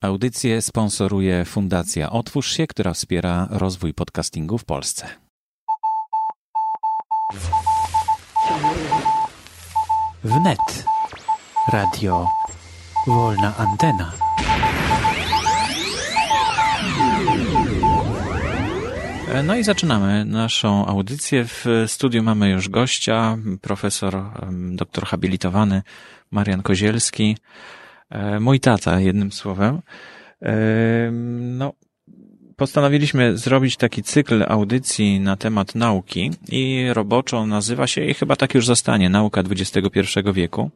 Audycję sponsoruje Fundacja Otwórz się, która wspiera rozwój podcastingu w Polsce. Wnet. Radio. Wolna antena. No i zaczynamy naszą audycję. W studiu mamy już gościa, profesor, doktor habilitowany Marian Kozielski. E, Mój tata, jednym słowem. E, No, postanowiliśmy zrobić taki cykl audycji na temat nauki i roboczo nazywa się, i chyba tak już zostanie, Nauka XXI wieku.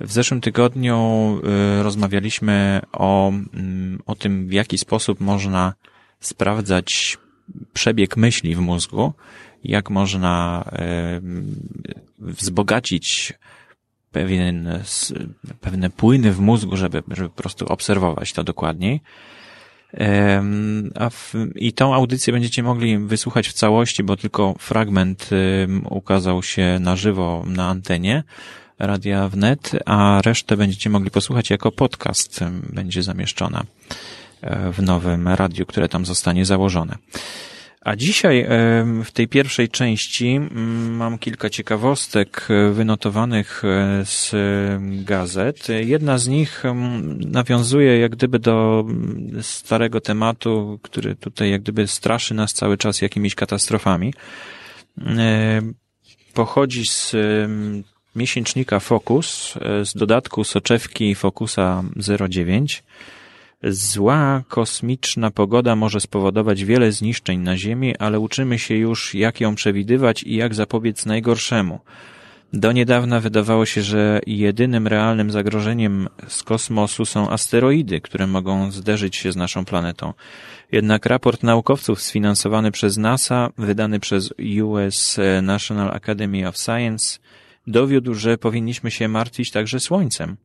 W zeszłym tygodniu y, rozmawialiśmy o, mm, o tym, w jaki sposób można sprawdzać przebieg myśli w mózgu, jak można wzbogacić pewien, pewne płyny w mózgu, żeby, żeby po prostu obserwować to dokładniej. A w, I tą audycję będziecie mogli wysłuchać w całości, bo tylko fragment ukazał się na żywo na antenie Radia Wnet, a resztę będziecie mogli posłuchać jako podcast. Będzie zamieszczona e, w nowym radiu, które tam zostanie założone. A dzisiaj w tej pierwszej części mm, mam kilka ciekawostek e, wynotowanych e, z gazet. Jedna z nich nawiązuje jak gdyby do mm, starego tematu, który tutaj jak gdyby straszy nas cały czas jakimiś katastrofami. E, Pochodzi z miesięcznika Focus, z dodatku soczewki Focusa 09. Zła kosmiczna pogoda może spowodować wiele zniszczeń na Ziemi, ale uczymy się już, jak ją przewidywać i jak zapobiec najgorszemu. Do niedawna wydawało się, że jedynym realnym zagrożeniem z kosmosu są asteroidy, które mogą zderzyć się z naszą planetą. Jednak raport naukowców sfinansowany przez NASA, wydany przez US National Academy of Science, dowiódł, że powinniśmy się martwić także Słońcem.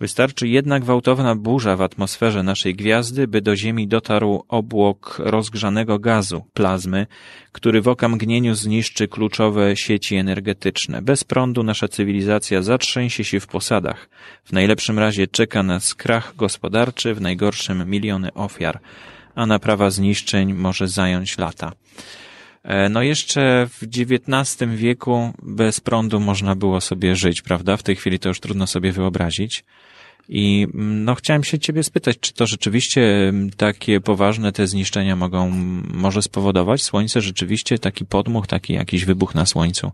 Wystarczy jedna gwałtowna burza w atmosferze naszej gwiazdy, by do Ziemi dotarł obłok rozgrzanego gazu, plazmy, który w okamgnieniu zniszczy kluczowe sieci energetyczne. Bez prądu nasza cywilizacja zatrzęsie się w posadach. W najlepszym razie czeka nas krach gospodarczy, w najgorszym miliony ofiar, a naprawa zniszczeń może zająć lata. E, No jeszcze w XIX wieku bez prądu można było sobie żyć, prawda? W tej chwili to już trudno sobie wyobrazić. I mm, no chciałem się ciebie spytać, czy to rzeczywiście mm, takie poważne te zniszczenia mogą, może spowodować Słońce rzeczywiście taki podmuch, taki jakiś wybuch na Słońcu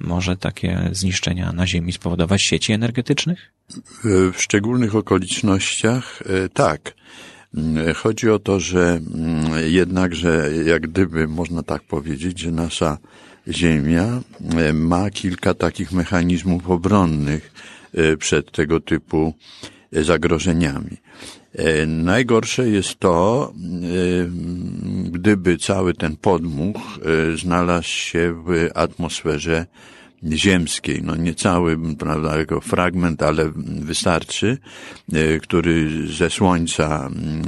może takie zniszczenia na Ziemi spowodować sieci energetycznych? W szczególnych okolicznościach e, tak. Mm, Chodzi o to, że mm, jednakże, jak gdyby można tak powiedzieć, że nasza Ziemia e, ma kilka takich mechanizmów obronnych e, przed tego typu e, zagrożeniami. Najgorsze jest to, gdyby cały ten podmuch znalazł się w atmosferze ziemskiej, no nie cały, prawda, jako fragment, ale wystarczy, e, który ze Słońca mm,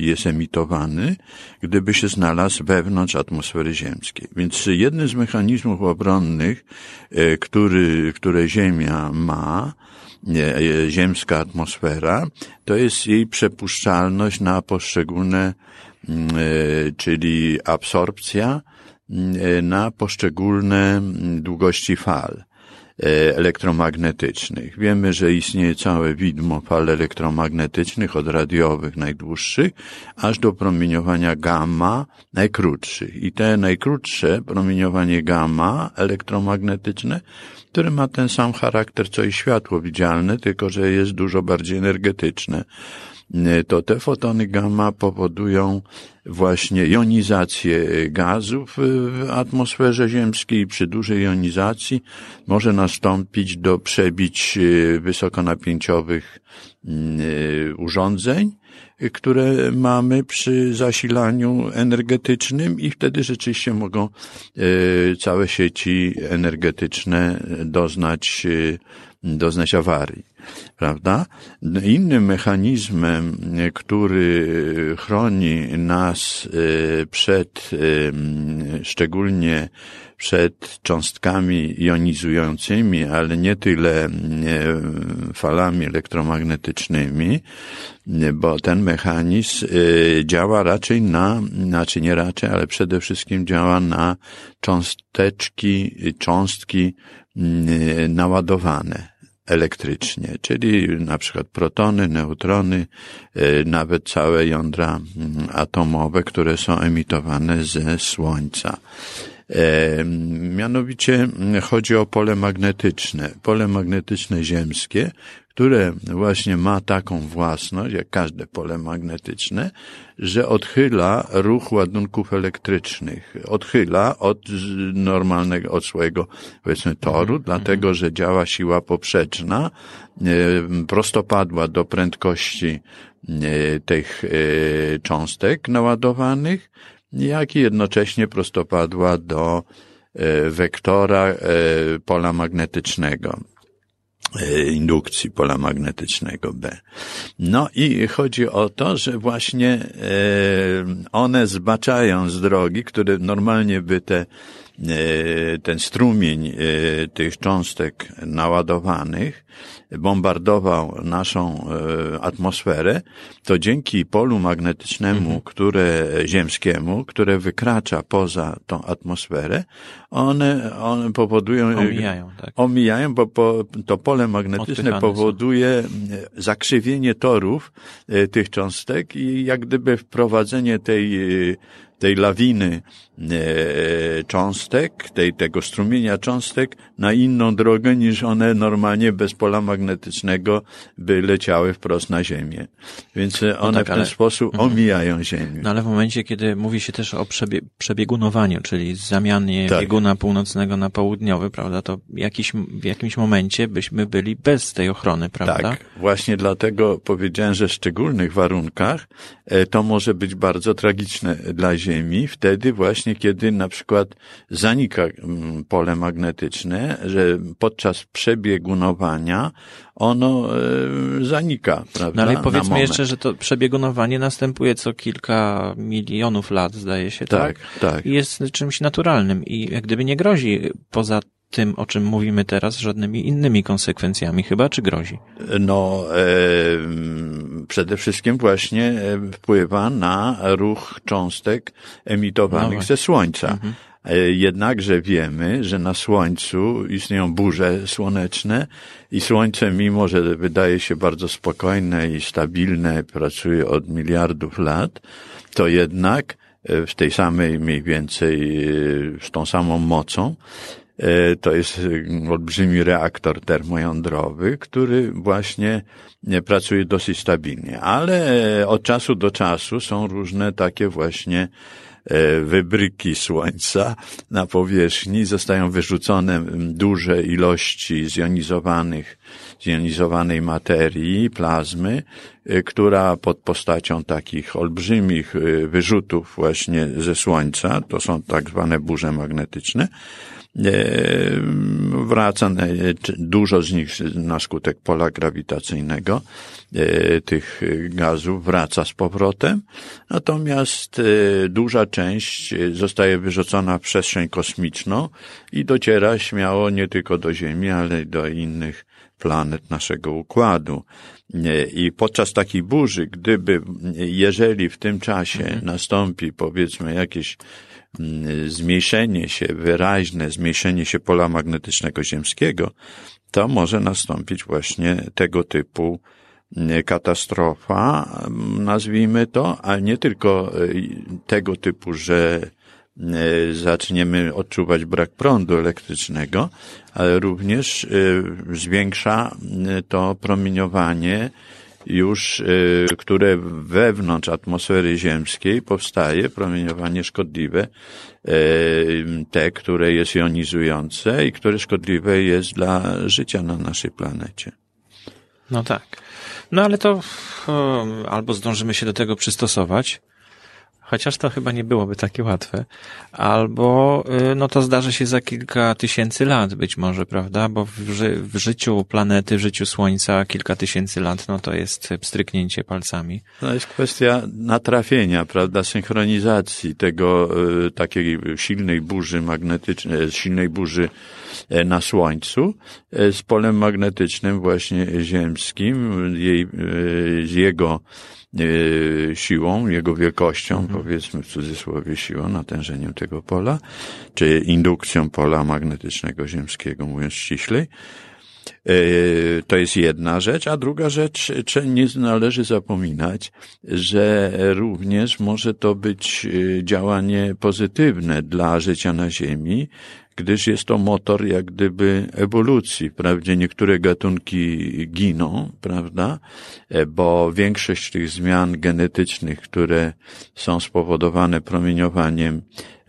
jest emitowany, gdyby się znalazł wewnątrz atmosfery ziemskiej. Więc jednym z mechanizmów obronnych, e, który, które Ziemia ma, e, ziemska atmosfera, to jest jej przepuszczalność na poszczególne, mm, e, czyli absorpcja na poszczególne mm, długości fal e, elektromagnetycznych. Wiemy, że istnieje całe widmo fal elektromagnetycznych, od radiowych najdłuższych, aż do promieniowania gamma najkrótszych. I te najkrótsze promieniowanie gamma elektromagnetyczne, które ma ten sam charakter co i światło widzialne, tylko że jest dużo bardziej energetyczne to te fotony gamma powodują właśnie jonizację gazów w atmosferze ziemskiej. Przy dużej jonizacji może nastąpić do przebić e, wysokonapięciowych urządzeń, które mamy przy zasilaniu energetycznym i wtedy rzeczywiście mogą całe sieci energetyczne doznać, doznać awarii prawda? Innym mechanizmem, który chroni nas e, przed e, szczególnie przed cząstkami jonizującymi, ale nie tyle falami elektromagnetycznymi, bo ten mechanizm y, działa raczej na, znaczy nie raczej, ale przede wszystkim działa na cząsteczki, cząstki naładowane elektrycznie, czyli na przykład protony, neutrony, y, nawet całe jądra atomowe, które są emitowane ze Słońca. E, mianowicie chodzi o pole magnetyczne, pole magnetyczne ziemskie, które właśnie ma taką własność, jak każde pole magnetyczne, że odchyla ruch ładunków elektrycznych. Odchyla od normalnego, od swojego, powiedzmy, toru, mm -hmm. dlatego, że działa siła poprzeczna, e, prostopadła do prędkości e, tych cząstek naładowanych, jak i jednocześnie prostopadła do e, wektora e, pola magnetycznego e, indukcji pola magnetycznego B. No i chodzi o to, że właśnie one zbaczają z drogi, które normalnie by te ten strumień tych cząstek naładowanych bombardował naszą e, atmosferę, to dzięki polu magnetycznemu, mhm. które, ziemskiemu, które wykracza poza tą atmosferę, one, one powodują... Omijają, tak. Omijają, bo po, to pole magnetyczne Odpychane powoduje są. zakrzywienie torów e, tych cząstek i jak gdyby wprowadzenie tej tej lawiny e, cząstek, tej, tego strumienia cząstek na inną drogę niż one normalnie bez pola magnetycznego by leciały wprost na Ziemię. Więc no one tak, w ten ale... sposób mhm. omijają Ziemię. No ale w momencie, kiedy mówi się też o przebie przebiegunowaniu, czyli zamianie tak. bieguna północnego na południowy, prawda, to jakiś, w jakimś momencie byśmy byli bez tej ochrony, prawda? Tak, właśnie dlatego powiedziałem, że w szczególnych warunkach e, to może być bardzo tragiczne dla Ziemi Ziemi wtedy właśnie, kiedy na przykład zanika mm, pole magnetyczne, że podczas przebiegunowania ono e, zanika, prawda? No ale powiedzmy jeszcze, że to przebiegunowanie następuje co kilka milionów lat, zdaje się, tak? Tak, tak. I jest czymś naturalnym i jak gdyby nie grozi poza tym, o czym mówimy teraz, żadnymi innymi konsekwencjami chyba, czy grozi? No, e, przede wszystkim właśnie e, wpływa na ruch cząstek emitowanych no ze Słońca. Mhm. E, jednakże wiemy, że na Słońcu istnieją burze słoneczne i Słońce, mimo że wydaje się bardzo spokojne i stabilne, pracuje od miliardów lat, to jednak e, w tej samej mniej więcej, z tą samą mocą, E, to jest e, olbrzymi reaktor termojądrowy, który właśnie e, pracuje dosyć stabilnie. Ale od czasu do czasu są różne takie właśnie wybryki słońca na powierzchni, zostają wyrzucone duże ilości zjonizowanych, zjonizowanej materii, plazmy, która pod postacią takich olbrzymich wyrzutów właśnie ze słońca, to są tak zwane burze magnetyczne, E, wraca, dużo z nich na skutek pola grawitacyjnego e, tych gazów wraca z powrotem, natomiast e, duża część zostaje wyrzucona w przestrzeń kosmiczną i dociera śmiało nie tylko do Ziemi, ale i do innych planet naszego układu. I podczas takiej burzy, gdyby, jeżeli w tym czasie mhm. nastąpi powiedzmy jakieś zmniejszenie się, wyraźne zmniejszenie się pola magnetycznego ziemskiego, to może nastąpić właśnie tego typu mm, katastrofa, mm, nazwijmy to, ale nie tylko e, tego typu, że zaczniemy odczuwać brak prądu elektrycznego, ale również zwiększa to promieniowanie już, y, które wewnątrz atmosfery ziemskiej powstaje, promieniowanie szkodliwe, y, te, które jest jonizujące i które szkodliwe jest dla życia na naszej planecie. No tak. No ale to albo zdążymy się do tego przystosować, chociaż to chyba nie byłoby takie łatwe. Albo, y, no to zdarzy się za kilka tysięcy lat być może, prawda? Bo w, ży w życiu planety, w życiu Słońca kilka tysięcy lat, no to jest stryknięcie palcami. To jest kwestia natrafienia, prawda, synchronizacji tego y, takiej silnej burzy magnetycznej, silnej burzy e, na Słońcu e, z polem magnetycznym właśnie ziemskim, jej, y, z jego E, siłą, jego wielkością, mhm. powiedzmy w cudzysłowie siłą, natężeniem tego pola, czy indukcją pola magnetycznego ziemskiego, mówiąc ściślej. E, to jest jedna rzecz, a druga rzecz, nie należy zapominać, że również może to być e, działanie pozytywne dla życia na Ziemi, gdyż jest to motor jak gdyby ewolucji. Wprawdzie niektóre gatunki giną, prawda, e, bo większość tych zmian genetycznych, które są spowodowane promieniowaniem,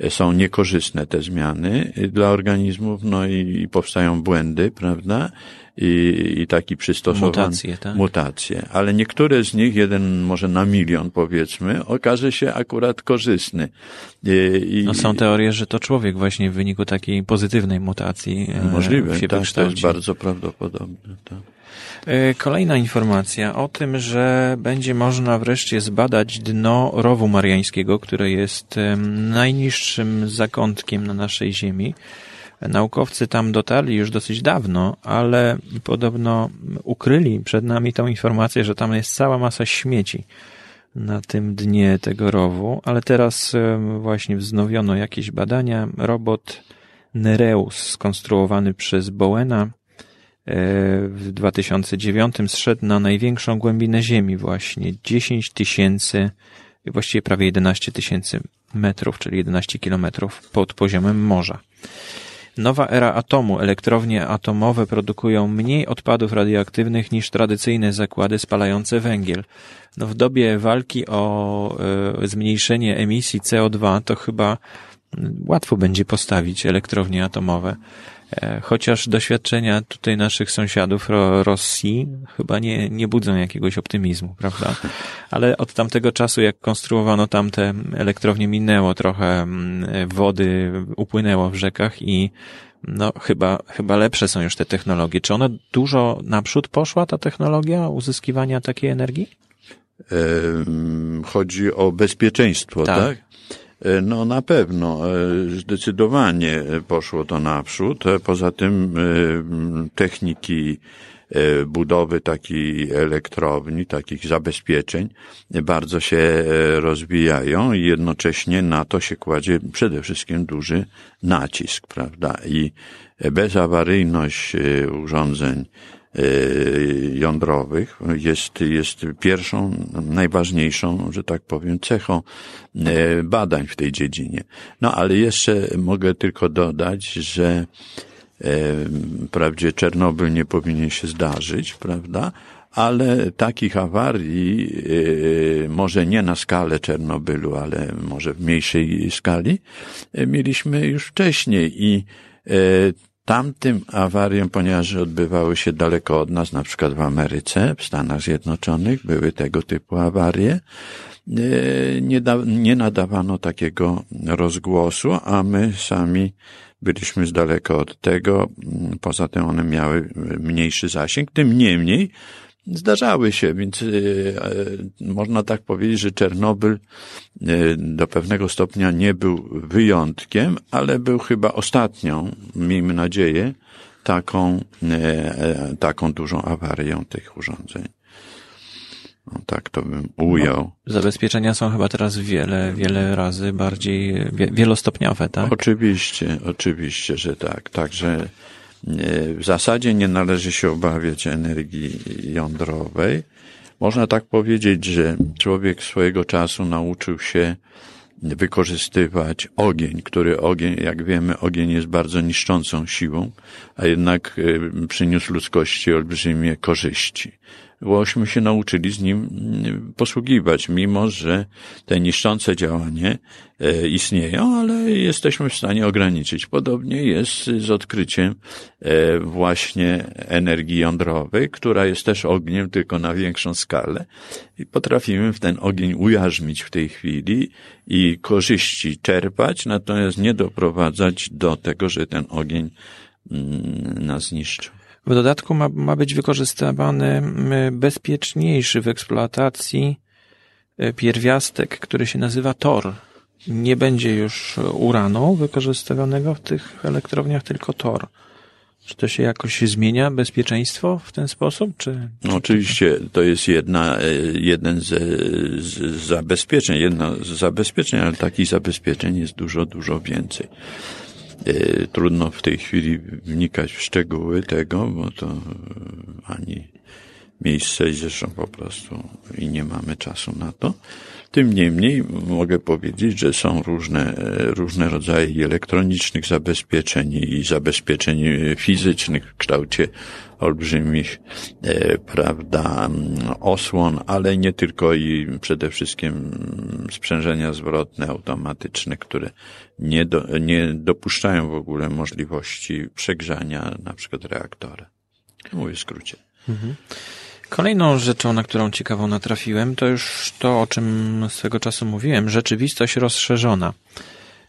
są niekorzystne te zmiany dla organizmów, no i, i powstają błędy, prawda, i, i taki przystosowany. Mutacje, tak? Mutacje. Ale niektóre z nich, jeden może na milion powiedzmy, okaże się akurat korzystny. I, no są teorie, że to człowiek właśnie w wyniku takiej pozytywnej mutacji e, możliwe, się tak, to jest bardzo prawdopodobne. Tak. E, kolejna informacja o tym, że będzie można wreszcie zbadać dno rowu mariańskiego, które jest najniższym zakątkiem na naszej Ziemi. Naukowcy tam dotarli już dosyć dawno, ale podobno ukryli przed nami tą informację, że tam jest cała masa śmieci na tym dnie tego rowu, ale teraz właśnie wznowiono jakieś badania. Robot Nereus, skonstruowany przez Bowena w 2009 zszedł na największą głębinę Ziemi właśnie 10 tysięcy, właściwie prawie 11 tysięcy metrów, czyli 11 kilometrów pod poziomem morza. Nowa era atomu. Elektrownie atomowe produkują mniej odpadów radioaktywnych niż tradycyjne zakłady spalające węgiel. No w dobie walki o y, zmniejszenie emisji CO2 to chyba łatwo będzie postawić elektrownie atomowe. E, chociaż doświadczenia tutaj naszych sąsiadów Rosji chyba nie, nie budzą jakiegoś optymizmu, prawda? Ale od tamtego czasu, jak konstruowano tamte elektrownie, minęło trochę mm, wody, upłynęło w rzekach i no chyba, chyba lepsze są już te technologie. Czy ona dużo naprzód poszła, ta technologia uzyskiwania takiej energii? Chodzi o bezpieczeństwo, tak? tak? E, no na pewno, e, zdecydowanie poszło to naprzód. E, poza tym techniki budowy takiej elektrowni, takich zabezpieczeń bardzo się rozwijają i jednocześnie na to się kładzie przede wszystkim duży nacisk, prawda? I bezawaryjność urządzeń jądrowych jest, jest pierwszą, najważniejszą, że tak powiem, cechą y, badań w tej dziedzinie. No ale jeszcze mogę tylko dodać, że y, wprawdzie Czernobyl nie powinien się zdarzyć, prawda? Ale takich awarii, może nie na skalę Czernobylu, ale może w mniejszej skali, mieliśmy już wcześniej i tamtym awariom, ponieważ odbywały się daleko od nas, na przykład w Ameryce, w Stanach Zjednoczonych, były tego typu awarie, e, nie, da, nie nadawano takiego rozgłosu, a my sami byliśmy z daleka od tego. Poza tym one miały mniejszy zasięg. Tym niemniej zdarzały się, więc y, można tak powiedzieć, że Czernobyl y, do pewnego stopnia nie był wyjątkiem, ale był chyba ostatnią, miejmy nadzieję, taką, y, taką dużą awarią tych urządzeń. No, tak to bym ujął. No, zabezpieczenia są chyba teraz wiele, wiele razy bardziej wielostopniowe, tak? Oczywiście, oczywiście, że tak. Także w zasadzie nie należy się obawiać energii jądrowej. Można tak powiedzieć, że człowiek swojego czasu nauczył się wykorzystywać ogień, który ogień, jak wiemy, ogień jest bardzo niszczącą siłą, a jednak y, przyniósł ludzkości olbrzymie korzyści. Bośmy się nauczyli z nim mm, posługiwać, mimo że te niszczące działanie e, istnieją, ale jesteśmy w stanie ograniczyć. Podobnie jest z odkryciem e, właśnie energii jądrowej, która jest też ogniem, tylko na większą skalę i potrafimy w ten ogień ujarzmić w tej chwili i korzyści czerpać, natomiast nie doprowadzać do tego, że ten ogień mm, nas zniszczył. W dodatku ma, ma być wykorzystywany bezpieczniejszy w eksploatacji e, pierwiastek, który się nazywa tor. Nie będzie już uranu wykorzystywanego w tych elektrowniach, tylko tor. Czy to się jakoś zmienia bezpieczeństwo w ten sposób? Czy, no, oczywiście to jest jedna, e, jeden z, z zabezpieczeń, jedno z zabezpieczeń, ale takich zabezpieczeń jest dużo, dużo więcej. E, trudno w tej chwili wnikać w szczegóły tego, bo to e, ani miejsce zresztą po prostu i nie mamy czasu na to. Tym niemniej mogę powiedzieć, że są różne, różne rodzaje elektronicznych zabezpieczeń i zabezpieczeń fizycznych w kształcie olbrzymich, e, prawda, osłon, ale nie tylko i przede wszystkim sprzężenia zwrotne, automatyczne, które nie, do, nie dopuszczają w ogóle możliwości przegrzania na przykład reaktora. Mówię w skrócie. Mhm. Kolejną rzeczą, na którą ciekawą natrafiłem, to już to, o czym swego czasu mówiłem, rzeczywistość rozszerzona.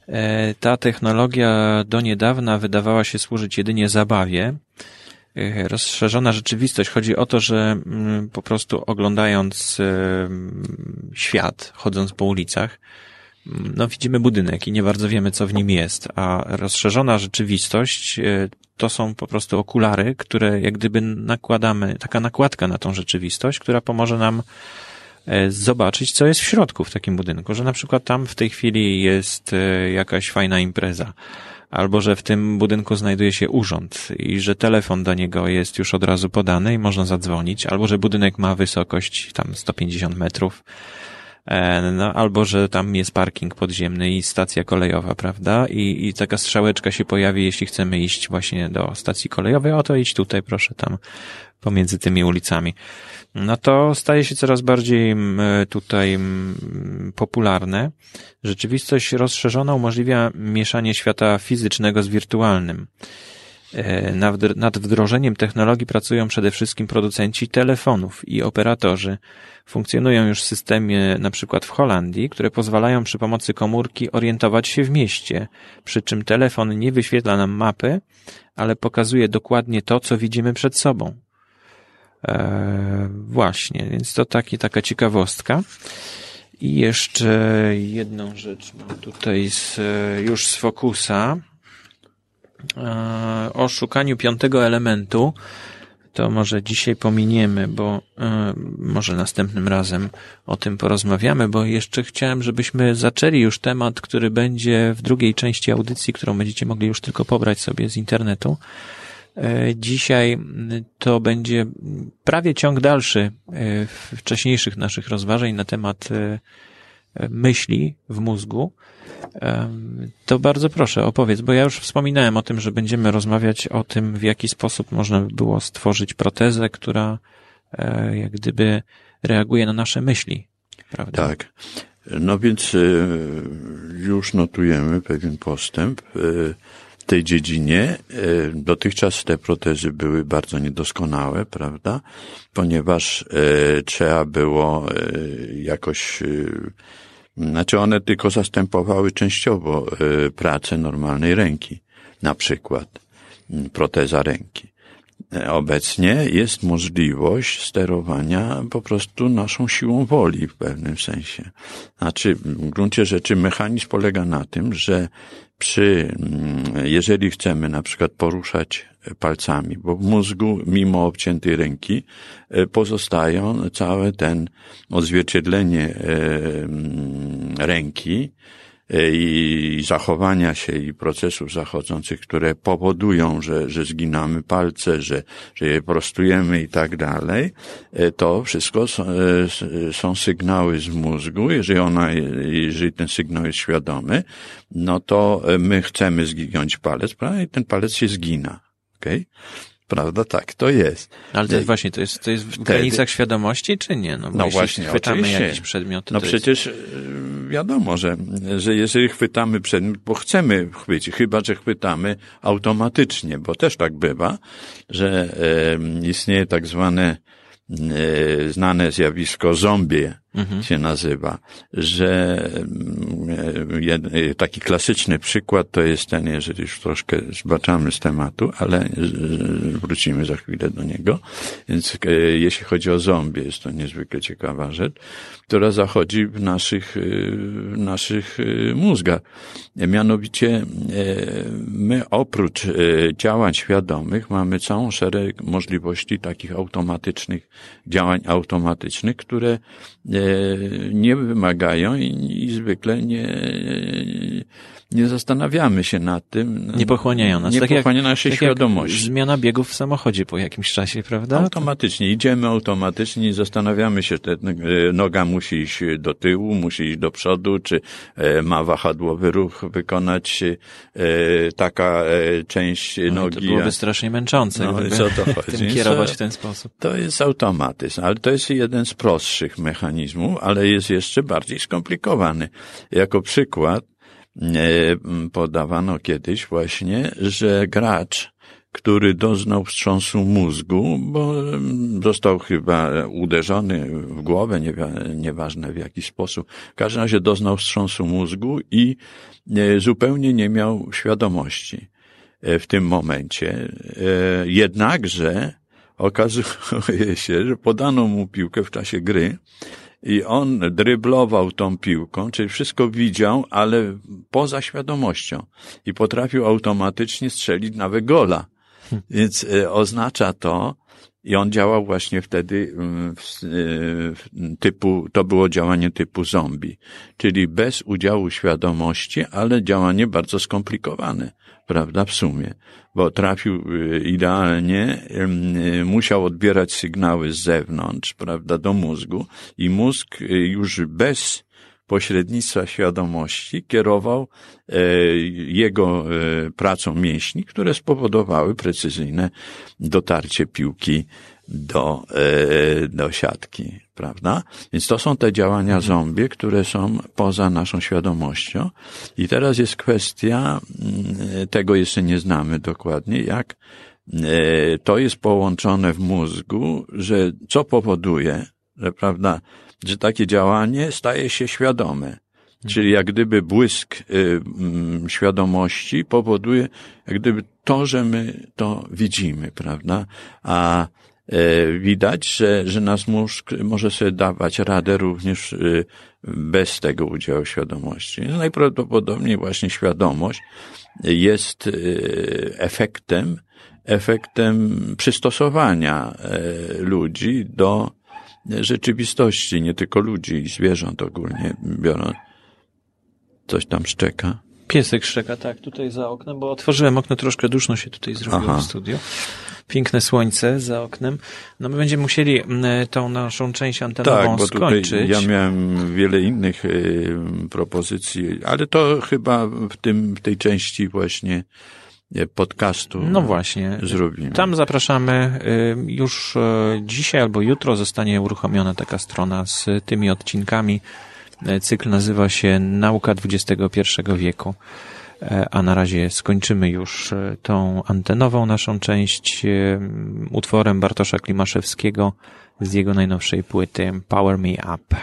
E, ta technologia do niedawna wydawała się służyć jedynie zabawie. E, rozszerzona rzeczywistość chodzi o to, że mm, po prostu oglądając e, świat, chodząc po ulicach, no widzimy budynek i nie bardzo wiemy, co w nim jest, a rozszerzona rzeczywistość to są po prostu okulary, które jak gdyby nakładamy, taka nakładka na tą rzeczywistość, która pomoże nam e, zobaczyć, co jest w środku w takim budynku, że na przykład tam w tej chwili jest e, jakaś fajna impreza, albo że w tym budynku znajduje się urząd i że telefon do niego jest już od razu podany i można zadzwonić, albo że budynek ma wysokość tam 150 metrów, E, no, albo że tam jest parking podziemny i stacja kolejowa, prawda? I, I taka strzałeczka się pojawi, jeśli chcemy iść właśnie do stacji kolejowej, o to idź tutaj, proszę, tam pomiędzy tymi ulicami. No to staje się coraz bardziej tutaj popularne. Rzeczywistość rozszerzona umożliwia mieszanie świata fizycznego z wirtualnym. E, nad wdrożeniem technologii pracują przede wszystkim producenci telefonów i operatorzy. Funkcjonują już systemy na przykład w Holandii, które pozwalają przy pomocy komórki orientować się w mieście, przy czym telefon nie wyświetla nam mapy, ale pokazuje dokładnie to, co widzimy przed sobą. Eee, właśnie, więc to taki, taka ciekawostka. I jeszcze jedną rzecz mam tutaj z, już z Focusa. E, o szukaniu piątego elementu, to może dzisiaj pominiemy, bo e, może następnym razem o tym porozmawiamy, bo jeszcze chciałem, żebyśmy zaczęli już temat, który będzie w drugiej części audycji, którą będziecie mogli już tylko pobrać sobie z internetu. E, dzisiaj to będzie prawie ciąg dalszy wcześniejszych naszych rozważań na temat myśli w mózgu. To bardzo proszę, opowiedz, bo ja już wspominałem o tym, że będziemy rozmawiać o tym, w jaki sposób można by było stworzyć protezę, która e, jak gdyby reaguje na nasze myśli. Prawda? Tak. No więc e, już notujemy pewien postęp e, w tej dziedzinie. Dotychczas te protezy były bardzo niedoskonałe, prawda? Ponieważ trzeba było jakoś znaczy one tylko zastępowały częściowo e, pracę normalnej ręki, na przykład proteza ręki. Obecnie jest możliwość sterowania po prostu naszą siłą woli w pewnym sensie. Znaczy, w gruncie rzeczy mechanizm polega na tym, że przy, jeżeli chcemy na przykład poruszać palcami, bo w mózgu, mimo obciętej ręki, e, pozostają całe ten odzwierciedlenie ręki, E, i zachowania się i procesów zachodzących, które powodują, że, że zginamy palce, że, że je prostujemy i tak dalej, e, to wszystko są, e, są sygnały z mózgu. Jeżeli ona, jeżeli ten sygnał jest świadomy, no to my chcemy zgiąć palec, prawda? I ten palec się zgina. Okay? Prawda? Tak, to jest. Ale to jest właśnie, to jest, to jest w Wtedy- granicach świadomości, czy nie? No, No właśnie, chwytamy oczywiście. jakiś przedmiot, No przecież y, wiadomo, że, że jeżeli chwytamy przedmiot, bo chcemy chwycić, chyba że chwytamy automatycznie, bo też tak bywa, że e, istnieje tak zwane e, znane zjawisko zombie się nazywa, że mm, jed, e, taki klasyczny przykład to jest ten, jeżeli już troszkę zbaczamy z tematu, ale e, wrócimy za chwilę do niego. Więc e, jeśli chodzi o zombie, jest to niezwykle ciekawa rzecz, która zachodzi w naszych, e, w naszych e, mózgach. E, Mianowicie e, my oprócz e, działań świadomych mamy całą szereg możliwości takich automatycznych, działań automatycznych, które e, nie wymagają i, i zwykle nie, nie zastanawiamy się nad tym. nie pochłaniają nas. Nie tak pochłania naszej tak świadomości. Zmiana biegów w samochodzie po jakimś czasie, prawda? Automatycznie, idziemy automatycznie, nie zastanawiamy się, że e, noga musi iść do tyłu, musi iść do przodu, czy e, ma wahadłowy ruch wykonać e, taka e, część No, nogi. to byłoby strasznie męczące, No i co to chodzi? tym kierować w ten sposób. To jest automatyzm, ale to jest jeden z prostszych mechanizmów, ale jest jeszcze bardziej skomplikowany. Jako przykład podawano kiedyś właśnie, że gracz, który doznał wstrząsu mózgu, bo em, został chyba uderzony w głowę, nie, nieważne w jaki sposób, w każdym razie doznał wstrząsu mózgu i e, zupełnie nie miał świadomości e, w tym momencie. E, Jednakże okazuje się, że podano mu piłkę w czasie gry i on dryblował tą piłką, czyli wszystko widział, ale poza świadomością. I potrafił automatycznie strzelić nawet gola. Więc e, oznacza to, i on działał właśnie wtedy mm, e, typu, to było działanie typu zombie, czyli bez udziału świadomości, ale działanie bardzo skomplikowane, prawda, w sumie, bo trafił e, idealnie, e, musiał odbierać sygnały z zewnątrz, prawda, do mózgu i mózg e, już bez pośrednictwa świadomości kierował e, jego e, pracą mięśni, które spowodowały precyzyjne dotarcie piłki do, e, do siatki, prawda? Więc to są te działania zombie, które są poza naszą świadomością. I teraz jest kwestia, mm, tego jeszcze nie znamy dokładnie, jak e, to jest połączone w mózgu, że co powoduje, że prawda, że takie działanie staje się świadome. Czyli jak gdyby błysk y, świadomości powoduje, jak gdyby to, że my to widzimy, prawda? A widać, że, że nasz mózg może sobie dawać radę również y, bez tego udziału świadomości. Najprawdopodobniej właśnie świadomość jest y, efektem, efektem przystosowania e, ludzi do rzeczywistości, nie tylko ludzi i zwierząt ogólnie biorąc. Coś tam szczeka. Piesek szczeka, tak, tutaj za oknem, bo otworzyłem okno, troszkę duszno się tutaj zrobiło Aha. w studiu. Piękne słońce za oknem. No my będziemy musieli m, tą naszą część antenową Tak, bo tutaj skończyć. ja miałem wiele innych y, propozycji, ale to chyba w tym, w tej części właśnie y, podcastu No właśnie. zrobimy. Tam zapraszamy. y, Już e, dzisiaj albo jutro zostanie uruchomiona taka strona z tymi odcinkami. Cykl nazywa się Nauka XXI wieku. E, A na razie skończymy już e, tą antenową naszą część e, utworem Bartosza Klimaszewskiego z jego najnowszej płyty Power Me Up.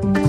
Bye.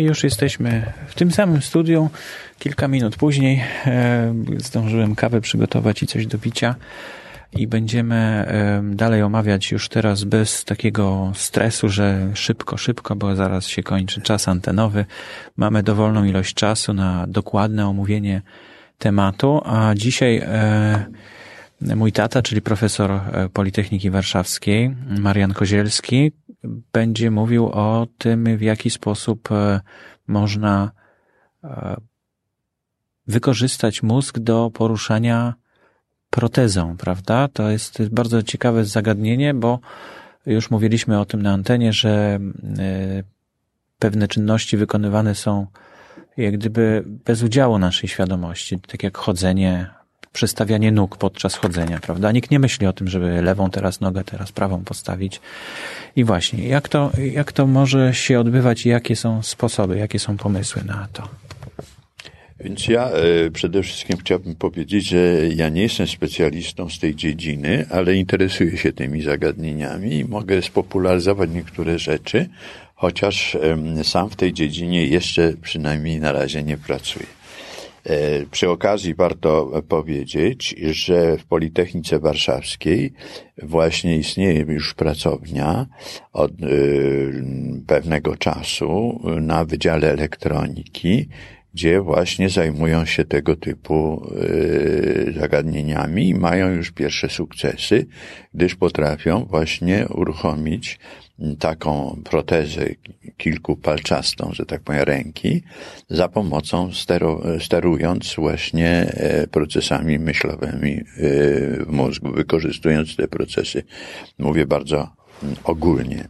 I już jesteśmy w tym samym studiu. Kilka minut później e, zdążyłem kawę przygotować i coś do picia. I będziemy e, dalej omawiać już teraz bez takiego stresu, że szybko, szybko, bo zaraz się kończy czas antenowy. Mamy dowolną ilość czasu na dokładne omówienie tematu, a dzisiaj e, mój tata, czyli profesor Politechniki Warszawskiej, Marian Kozielski, będzie mówił o tym, w jaki sposób e, można e, wykorzystać mózg do poruszania protezą, prawda? To jest bardzo ciekawe zagadnienie, bo już mówiliśmy o tym na antenie, że pewne czynności wykonywane są jak gdyby bez udziału naszej świadomości, tak jak chodzenie, przestawianie nóg podczas chodzenia, prawda? Nikt nie myśli o tym, żeby lewą teraz nogę, teraz prawą postawić. I właśnie, jak to, jak to może się odbywać i jakie są sposoby, jakie są pomysły na to? Więc ja e, przede wszystkim chciałbym powiedzieć, że ja nie jestem specjalistą z tej dziedziny, ale interesuję się tymi zagadnieniami i mogę spopularyzować niektóre rzeczy, chociaż sam w tej dziedzinie jeszcze przynajmniej na razie nie pracuję. E, przy okazji warto powiedzieć, że w Politechnice Warszawskiej właśnie istnieje już pracownia od e, pewnego czasu na Wydziale Elektroniki, gdzie właśnie zajmują się tego typu e, zagadnieniami i mają już pierwsze sukcesy, gdyż potrafią właśnie uruchomić taką protezę kilkupalczastą, że tak powiem, ręki, za pomocą steru, sterując właśnie e, procesami myślowymi e, w mózgu, wykorzystując te procesy, mówię bardzo ogólnie.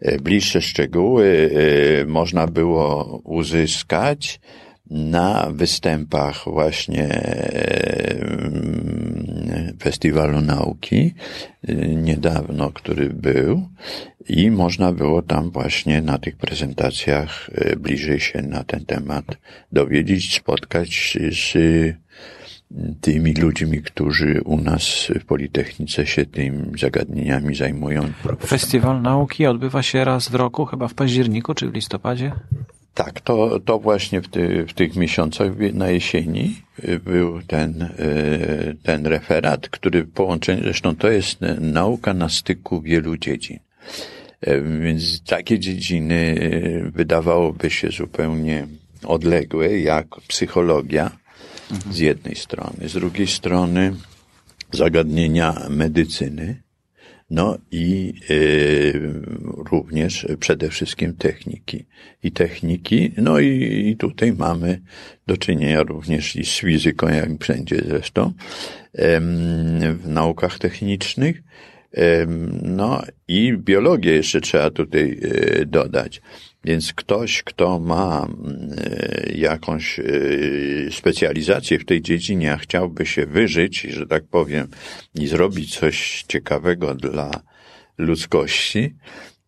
E, bliższe szczegóły można było uzyskać na występach właśnie Festiwalu Nauki niedawno, który był. I można było tam właśnie na tych prezentacjach e, bliżej się na ten temat dowiedzieć, spotkać z tymi ludźmi, którzy u nas w Politechnice się tym zagadnieniami zajmują. Festiwal Nauki odbywa się raz w roku, chyba w październiku czy w listopadzie? Tak, to, to właśnie w, ty, w tych miesiącach na jesieni y, był ten, y, ten referat, który połączenie, zresztą to jest nauka na styku wielu dziedzin. E, więc takie dziedziny y, wydawałoby się zupełnie odległe, jak psychologia z jednej strony, z drugiej strony zagadnienia medycyny, no i y, również przede wszystkim techniki. I techniki, no i, i tutaj mamy do czynienia również i z fizyką, jak wszędzie zresztą, w naukach technicznych. No i biologię jeszcze trzeba tutaj y, dodać. Więc ktoś, kto ma e, jakąś e, specjalizację w tej dziedzinie, a chciałby się wyżyć, że tak powiem, i zrobić coś ciekawego dla ludzkości,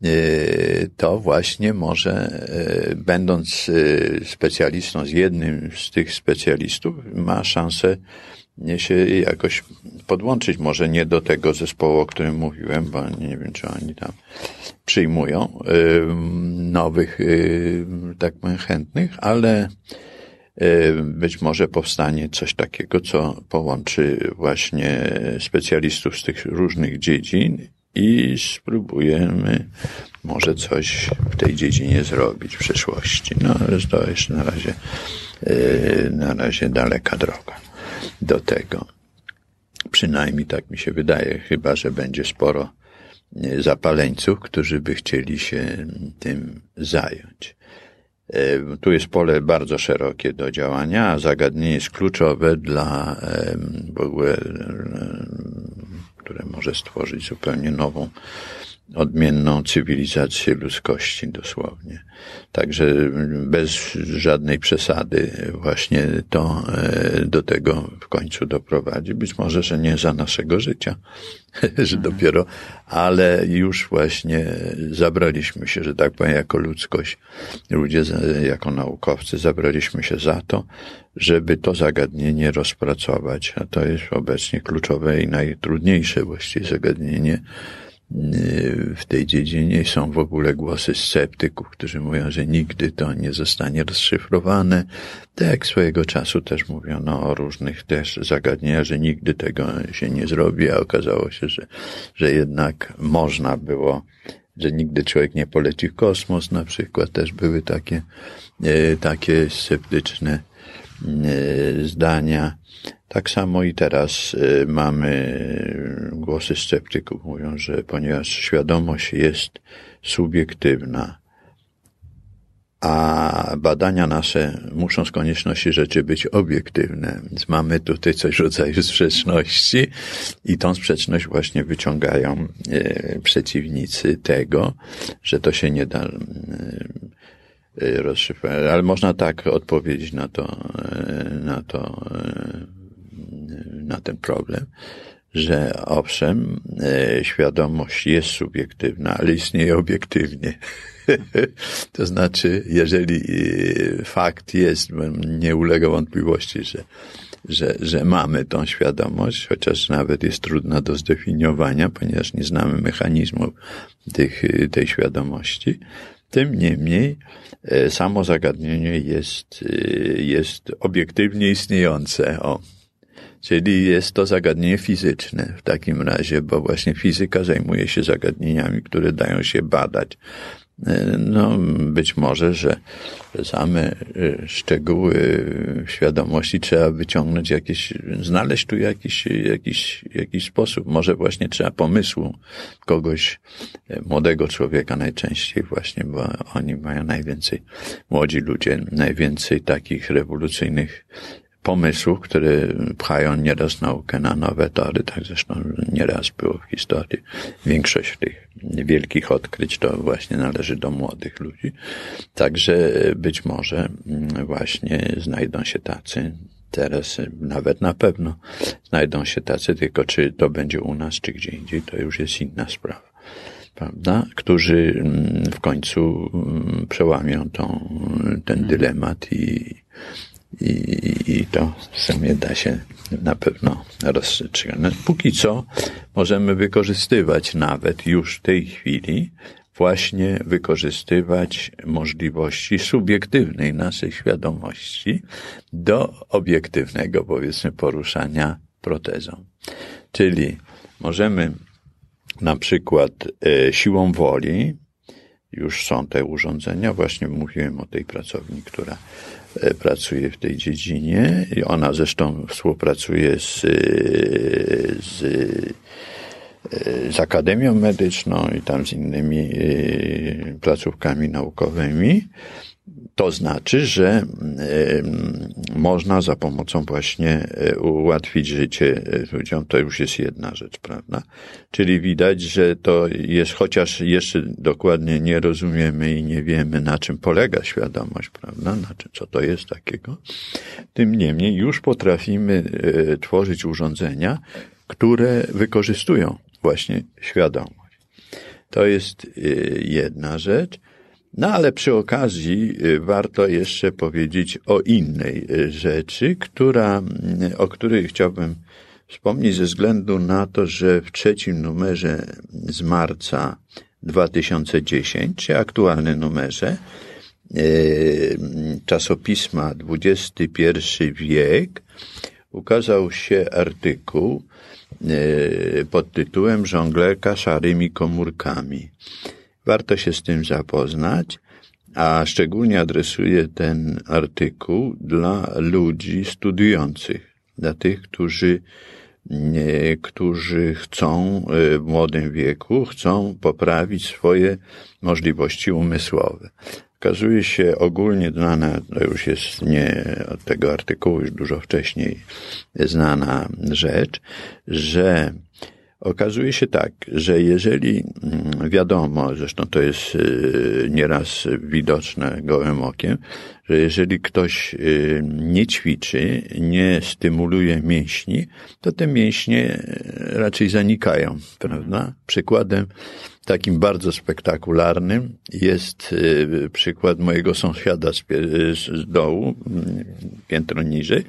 e, to właśnie może, będąc specjalistą z jednym z tych specjalistów, ma szansę się jakoś podłączyć. Może nie do tego zespołu, o którym mówiłem, bo nie wiem, czy oni tam przyjmują nowych, tak powiem, chętnych, ale być może powstanie coś takiego, co połączy właśnie specjalistów z tych różnych dziedzin i spróbujemy może coś w tej dziedzinie zrobić w przyszłości. No ale to jeszcze na razie, na razie daleka droga do tego. Przynajmniej tak mi się wydaje, chyba że będzie sporo e, zapaleńców, którzy by chcieli się tym zająć. E, tu jest pole bardzo szerokie do działania, a zagadnienie jest kluczowe dla w ogóle, które może stworzyć zupełnie nową odmienną cywilizację ludzkości dosłownie. Także bez żadnej przesady właśnie to e, do tego w końcu doprowadzi. Być może, że nie za naszego życia, że dopiero, ale już właśnie zabraliśmy się, że tak powiem, jako ludzkość, ludzie jako naukowcy zabraliśmy się za to, żeby to zagadnienie rozpracować. A to jest obecnie kluczowe i najtrudniejsze właściwie zagadnienie, w tej dziedzinie. Są w ogóle głosy sceptyków, którzy mówią, że nigdy to nie zostanie rozszyfrowane. Tak swojego czasu też mówiono o różnych też zagadnieniach, że nigdy tego się nie zrobi, a okazało się, że, że jednak można było, że nigdy człowiek nie poleci w kosmos na przykład. Też były takie, e, takie sceptyczne e, zdania. Tak samo i teraz y, mamy głosy sceptyków, mówią, że ponieważ świadomość jest subiektywna, a badania nasze muszą z konieczności rzeczy być obiektywne, więc mamy tutaj coś w rodzaju sprzeczności i tą sprzeczność właśnie wyciągają y, przeciwnicy tego, że to się nie da y, rozszyfrować. Ale można tak odpowiedzieć na to, na to na ten problem, że owszem, e, świadomość jest subiektywna, ale istnieje obiektywnie. to znaczy, jeżeli e, fakt jest, nie ulega wątpliwości, że, że, że mamy tą świadomość, chociaż nawet jest trudna do zdefiniowania, ponieważ nie znamy mechanizmów tych, tej świadomości, tym niemniej e, samo zagadnienie jest, jest obiektywnie istniejące. O, Czyli jest to zagadnienie fizyczne w takim razie, bo właśnie fizyka zajmuje się zagadnieniami, które dają się badać. E, no, być może, że same e, szczegóły świadomości trzeba wyciągnąć jakieś, znaleźć tu jakiś, jakiś, jakiś sposób. Może właśnie trzeba pomysłu kogoś, e, młodego człowieka najczęściej właśnie, bo oni mają najwięcej, młodzi ludzie, najwięcej takich rewolucyjnych pomysłów, które pchają nieraz naukę na nowe tory, tak zresztą nieraz było w historii. Większość tych wielkich odkryć to właśnie należy do młodych ludzi. Także być może właśnie znajdą się tacy, teraz nawet na pewno znajdą się tacy, tylko czy to będzie u nas, czy gdzie indziej, to już jest inna sprawa. Prawda? Którzy w końcu przełamią tą, ten dylemat i, i, i to w sumie da się na pewno rozstrzygać. Póki co możemy wykorzystywać nawet już w tej chwili właśnie wykorzystywać możliwości subiektywnej naszej świadomości do obiektywnego, powiedzmy, poruszania protezą. Czyli możemy na przykład e, siłą woli, już są te urządzenia, właśnie mówiłem o tej pracowni, która E, pracuje w tej dziedzinie. I ona zresztą współpracuje z, e, z, e, z Akademią Medyczną i tam z innymi placówkami naukowymi. To znaczy, że można za pomocą właśnie e, ułatwić życie e, ludziom, to już jest jedna rzecz, prawda? Czyli widać, że to jest, chociaż jeszcze dokładnie nie rozumiemy i nie wiemy, na czym polega świadomość, prawda? Na co to jest takiego. Tym niemniej już potrafimy e, tworzyć urządzenia, które wykorzystują właśnie świadomość. To jest jedna rzecz. No ale przy okazji y, warto jeszcze powiedzieć o innej y, rzeczy, która, y, o której chciałbym wspomnieć ze względu na to, że w trzecim numerze z marca 2010, czy aktualnym numerze czasopisma XXI wiek, ukazał się artykuł pod tytułem Żonglerka szarymi komórkami. Warto się z tym zapoznać, a szczególnie adresuję ten artykuł dla ludzi studiujących, dla tych, którzy, którzy chcą e, w młodym wieku, chcą poprawić swoje możliwości umysłowe. Okazuje się ogólnie znana, to już jest nie od tego artykułu, już dużo wcześniej znana rzecz, że Okazuje się tak, że jeżeli mm, wiadomo, zresztą to jest y, nieraz widoczne gołym okiem, że jeżeli ktoś y, nie ćwiczy, nie stymuluje mięśni, to te mięśnie y, raczej zanikają, prawda? Przykładem takim bardzo spektakularnym jest przykład mojego sąsiada z, dołu, mm, piętro niżej,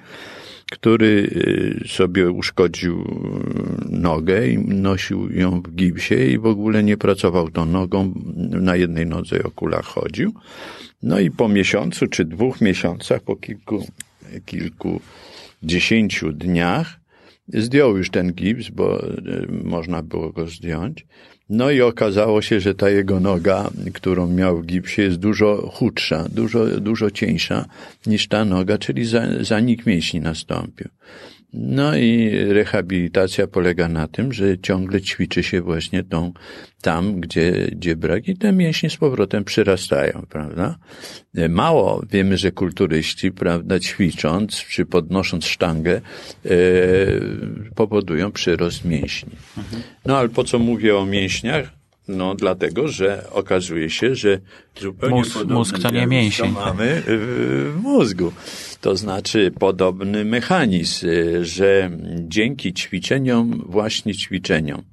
który y, sobie uszkodził nogę i nosił ją w gipsie i w ogóle nie pracował tą nogą, na jednej nodze o kulach chodził. No i po miesiącu czy dwóch miesiącach, po kilku, kilku dziesięciu dniach, zdjął już ten gips, bo y, można było go zdjąć. No i okazało się, że ta jego noga, którą miał w gipsie, jest dużo chudsza, dużo, dużo cieńsza niż ta noga, czyli zanik mięśni nastąpił. No i rehabilitacja polega na tym, że ciągle ćwiczy się właśnie tą, tam, gdzie, gdzie brak i te mięśnie z powrotem przyrastają, prawda? Mało wiemy, że kulturyści, prawda, ćwicząc czy podnosząc sztangę, e, powodują przyrost mięśni. No ale po co mówię o mięśniach? No, dlatego, że okazuje się, że zupełnie mózg, mózg to nie mięsień. mamy w mózgu. To znaczy podobny mechanizm, że dzięki ćwiczeniom, właśnie ćwiczeniom,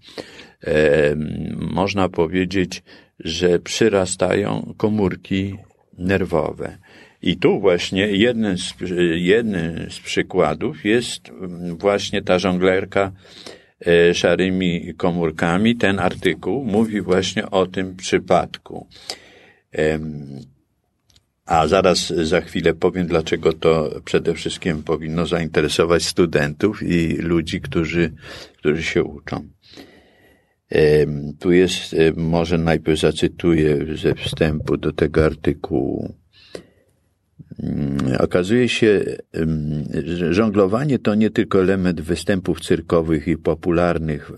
e, można powiedzieć, że przyrastają komórki nerwowe. I tu właśnie jeden z, jeden z przykładów jest właśnie ta żonglerka e, szarymi komórkami. Ten artykuł mówi właśnie o tym przypadku. A zaraz za chwilę powiem, dlaczego to przede wszystkim powinno zainteresować studentów i ludzi, którzy, którzy się uczą. Tu jest, może najpierw zacytuję ze wstępu do tego artykułu. Mm, okazuje się, że żonglowanie to nie tylko element występów cyrkowych i popularnych e,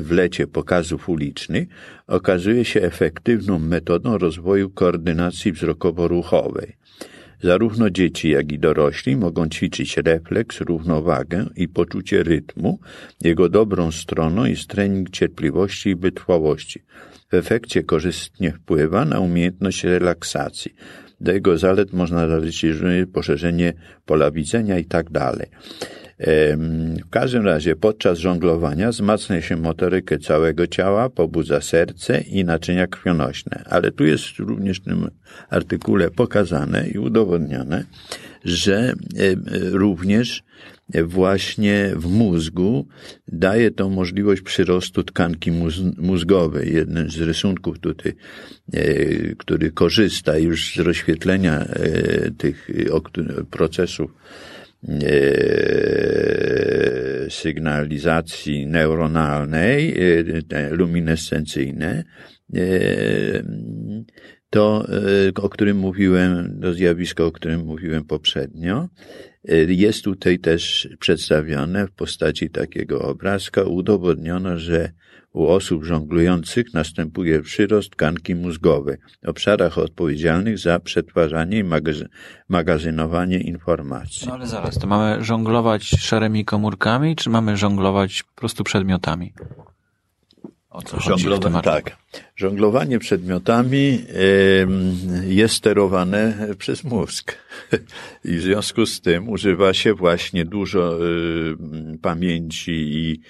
w lecie pokazów ulicznych, okazuje się efektywną metodą rozwoju koordynacji wzrokowo-ruchowej. Zarówno dzieci, jak i dorośli mogą ćwiczyć refleks, równowagę i poczucie rytmu. Jego dobrą stroną jest trening cierpliwości i wytrwałości. W efekcie korzystnie wpływa na umiejętność relaksacji. Do jego zalet można zaliczyć poszerzenie pola widzenia i tak dalej. W każdym razie podczas żonglowania wzmacnia się motorykę całego ciała, pobudza serce i naczynia krwionośne. Ale tu jest również w tym artykule pokazane i udowodnione, że również właśnie w mózgu daje to możliwość przyrostu tkanki mózgowej. Jeden z rysunków tutaj, e, który korzysta już z rozświetlenia e, tych procesów e, sygnalizacji neuronalnej, luminescencyjne, to, o którym mówiłem, to zjawisko, o którym mówiłem poprzednio, jest tutaj też przedstawione w postaci takiego obrazka. Udowodniono, że u osób żonglujących następuje przyrost tkanki mózgowej w obszarach odpowiedzialnych za przetwarzanie i magazynowanie informacji. No ale zaraz, to mamy żonglować szarymi komórkami, czy mamy żonglować po prostu przedmiotami? O co Żonglowa- tak. Żonglowanie przedmiotami jest sterowane przez mózg. I w związku z tym używa się właśnie dużo pamięci i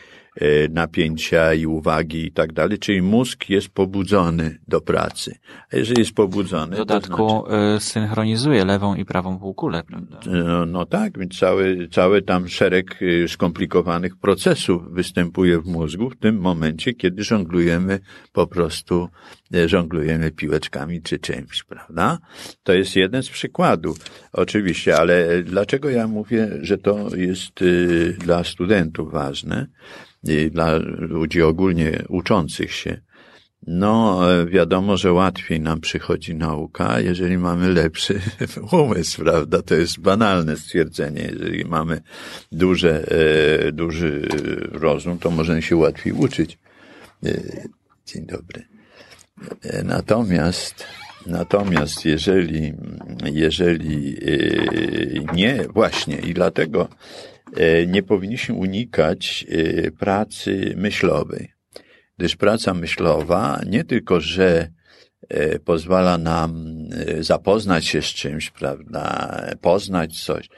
napięcia i uwagi i tak dalej, czyli mózg jest pobudzony do pracy. A jeżeli jest pobudzony... W dodatku to znaczy, e, synchronizuje lewą i prawą półkulę, prawda? No, no tak, więc cały, cały tam szereg e, skomplikowanych procesów występuje w mózgu w tym momencie, kiedy żonglujemy po prostu, żonglujemy piłeczkami czy czymś, prawda? To jest jeden z przykładów, oczywiście, ale dlaczego ja mówię, że to jest dla studentów ważne? dla ludzi ogólnie uczących się. No, wiadomo, że łatwiej nam przychodzi nauka, jeżeli mamy lepszy umysł, prawda? To jest banalne stwierdzenie. Jeżeli mamy duże, e, duży rozum, to możemy się łatwiej uczyć. E, dzień dobry. E, natomiast, natomiast jeżeli, jeżeli nie, właśnie, i dlatego E, nie powinniśmy unikać e, pracy myślowej, gdyż praca myślowa nie tylko, że e, pozwala nam zapoznać się z czymś, prawda, poznać coś,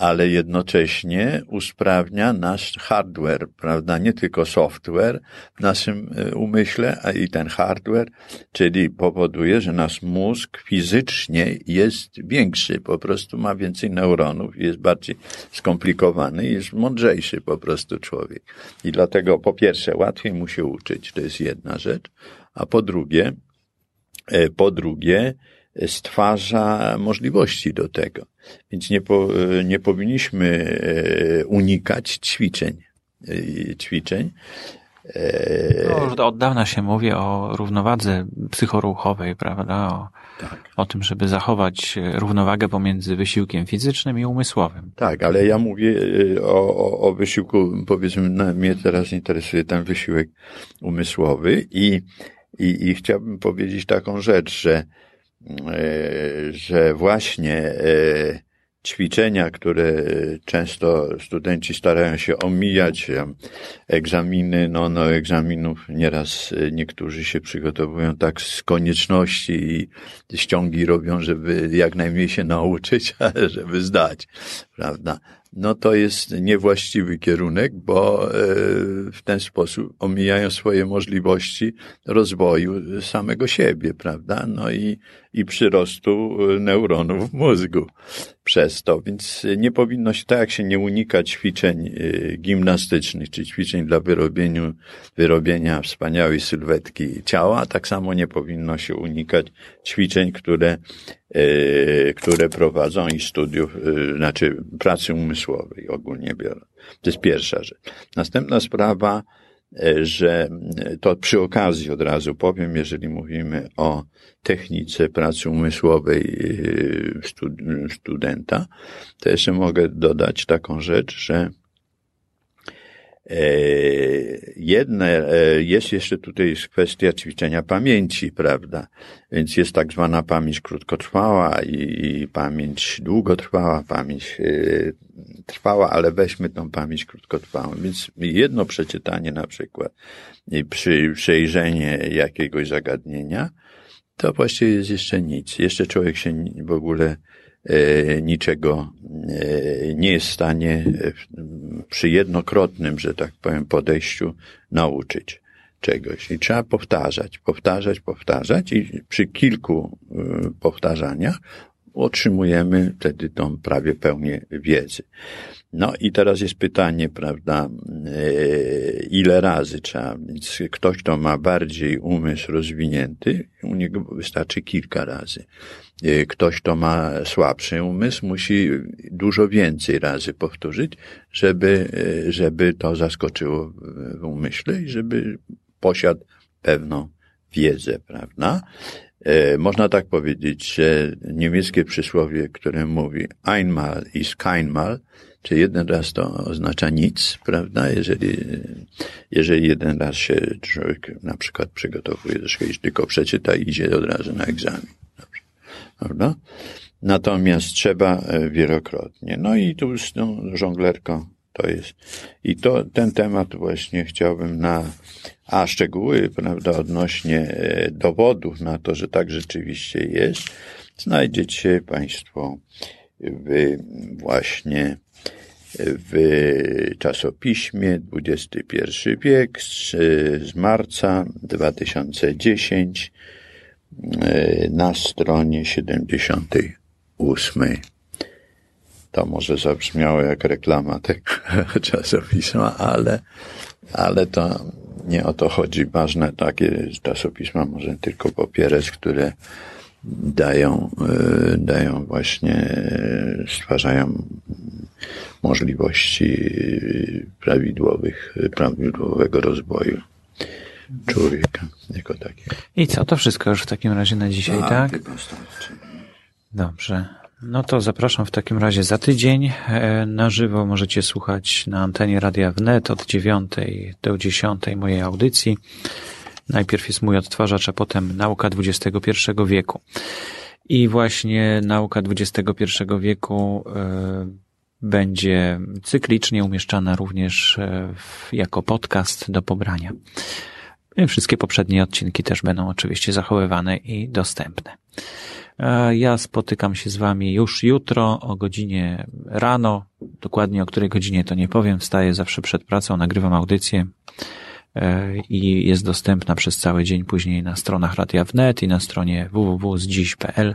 ale jednocześnie usprawnia nasz hardware, prawda? Nie tylko software w naszym e, umyśle, a i ten hardware, czyli powoduje, że nasz mózg fizycznie jest większy, po prostu ma więcej neuronów, jest bardziej skomplikowany, jest mądrzejszy po prostu człowiek. I dlatego po pierwsze łatwiej mu się uczyć, to jest jedna rzecz, a po drugie, e, po drugie, stwarza możliwości do tego. Więc nie, po, nie powinniśmy e, unikać ćwiczeń. E, ćwiczeń. E, no, już od dawna się mówi o równowadze psychoruchowej, prawda? O, tak. o tym, żeby zachować równowagę pomiędzy wysiłkiem fizycznym i umysłowym. Tak, ale ja mówię o, o, o wysiłku, powiedzmy, no, mnie teraz interesuje ten wysiłek umysłowy i, i, i chciałbym powiedzieć taką rzecz, że że właśnie e, ćwiczenia, które często studenci starają się omijać, egzaminy, no, no egzaminów nieraz e, niektórzy się przygotowują tak z konieczności i ściągi robią, żeby jak najmniej się nauczyć, ale żeby zdać, prawda? no to jest niewłaściwy kierunek, bo e, w ten sposób omijają swoje możliwości rozwoju samego siebie, prawda? No i, i przyrostu neuronów w mózgu przez to, więc nie powinno się, tak jak się nie unika ćwiczeń e, gimnastycznych, czy ćwiczeń dla wyrobieniu, wyrobienia wspaniałej sylwetki ciała, tak samo nie powinno się unikać ćwiczeń, które E, które prowadzą i studiów, e, znaczy pracy umysłowej ogólnie biorąc. To jest pierwsza rzecz. Następna sprawa, e, że to przy okazji od razu powiem, jeżeli mówimy o technice pracy umysłowej studenta, to jeszcze mogę dodać taką rzecz, że E, jedne, e, jest jeszcze tutaj kwestia ćwiczenia pamięci, prawda? Więc jest tak zwana pamięć krótkotrwała i, pamięć długotrwała, pamięć e, trwała, ale weźmy tą pamięć krótkotrwałą. Więc jedno przeczytanie na przykład i przy, przejrzenie jakiegoś zagadnienia, to właściwie jest jeszcze nic. Jeszcze człowiek się w ogóle E, niczego e, nie jest w stanie e, przy jednokrotnym, że tak powiem, podejściu nauczyć czegoś. I trzeba powtarzać, powtarzać, powtarzać i przy kilku powtarzaniach otrzymujemy wtedy tą prawie pełnię wiedzy. No i teraz jest pytanie, prawda, ile razy trzeba, więc ktoś, kto ma bardziej umysł rozwinięty, u niego wystarczy kilka razy. Y, ktoś, kto ma słabszy umysł, musi dużo więcej razy powtórzyć, żeby, y, żeby to zaskoczyło w umyśle i żeby posiadł pewną wiedzę, prawda? Y, można tak powiedzieć, że niemieckie przysłowie, które mówi einmal ist keinmal, czy jeden raz to oznacza nic, prawda? Jeżeli, jeżeli jeden raz się człowiek na przykład przygotowuje do czegoś, tylko przeczyta i idzie od razu na egzamin prawda? Natomiast trzeba e, wielokrotnie. No i tu z tą żonglerką to jest. I to, ten temat właśnie chciałbym na, a szczegóły, prawda, odnośnie e, dowodów na to, że tak rzeczywiście jest, znajdziecie Państwo w, właśnie w czasopiśmie XXI wiek z, z marca 2010 E, na stronie 78. To może zabrzmiało jak reklama tego czasopisma, ale, ale to nie o to chodzi. Ważne takie czasopisma może tylko popierać, które dają, e, dają właśnie, e, stwarzają możliwości prawidłowych, prawidłowego rozwoju człowieka jako takiego. I co, to wszystko już w takim razie na dzisiaj, tak? tak? Dobrze. No to zapraszam w takim razie za tydzień. E, na żywo możecie słuchać na antenie Radia Wnet od 9 do 10 mojej audycji. Najpierw jest mój odtwarzacz, a potem nauka XXI wieku. I właśnie nauka XXI wieku e, będzie cyklicznie umieszczana również e, jako podcast do pobrania. Wszystkie poprzednie odcinki też będą oczywiście zachowywane i dostępne. Ja spotykam się z Wami już jutro o godzinie rano. Dokładnie o której godzinie to nie powiem. Wstaję zawsze przed pracą, nagrywam audycję i jest dostępna przez cały dzień później na stronach Radia Wnet i na stronie www.zdziś.pl.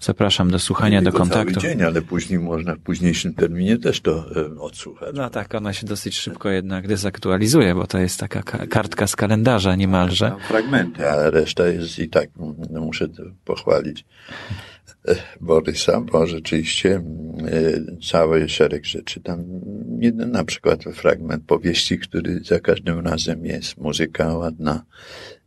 Zapraszam do słuchania, do kontaktu. Cały dzień, ale później można w późniejszym terminie też to e, odsłuchać. No tak, ona się dosyć szybko jednak dezaktualizuje, bo to jest taka ka- kartka z kalendarza niemalże. Fragmenty, ale reszta jest i tak, muszę to pochwalić e, Borysa, bo rzeczywiście e, cały szereg rzeczy tam, jeden na przykład fragment powieści, który za każdym razem jest, muzyka ładna,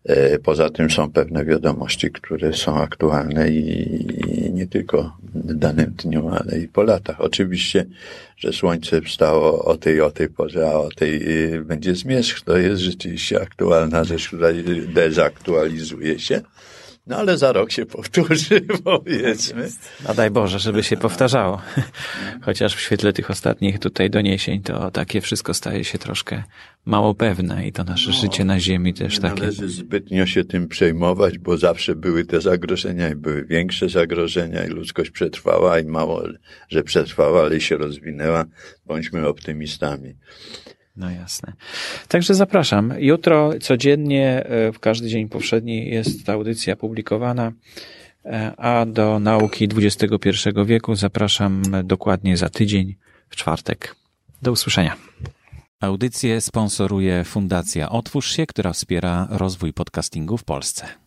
E, Poza tym są pewne wiadomości, które są aktualne i, nie tylko w danym dniu, ale i po latach. Oczywiście, że słońce wstało o tej, o tej porze, a o tej y, będzie zmierzch. To jest rzeczywiście aktualna rzecz, która dezaktualizuje się. No ale za rok się powtórzy, powiedzmy. A daj Boże, żeby się powtarzało. Chociaż w świetle tych ostatnich tutaj doniesień, to takie wszystko staje się troszkę mało pewne i to nasze życie na ziemi też Nie takie. należy zbytnio się tym przejmować, bo zawsze były te zagrożenia i były większe zagrożenia i ludzkość przetrwała i mało, że przetrwała, ale i się rozwinęła. Bądźmy optymistami. No jasne. Także zapraszam. Jutro codziennie, e, w każdy dzień powszedni jest ta audycja publikowana, e, a do nauki XXI wieku zapraszam dokładnie za tydzień, w czwartek. Do usłyszenia. Audycję sponsoruje Fundacja Otwórz się, która wspiera rozwój podcastingu w Polsce.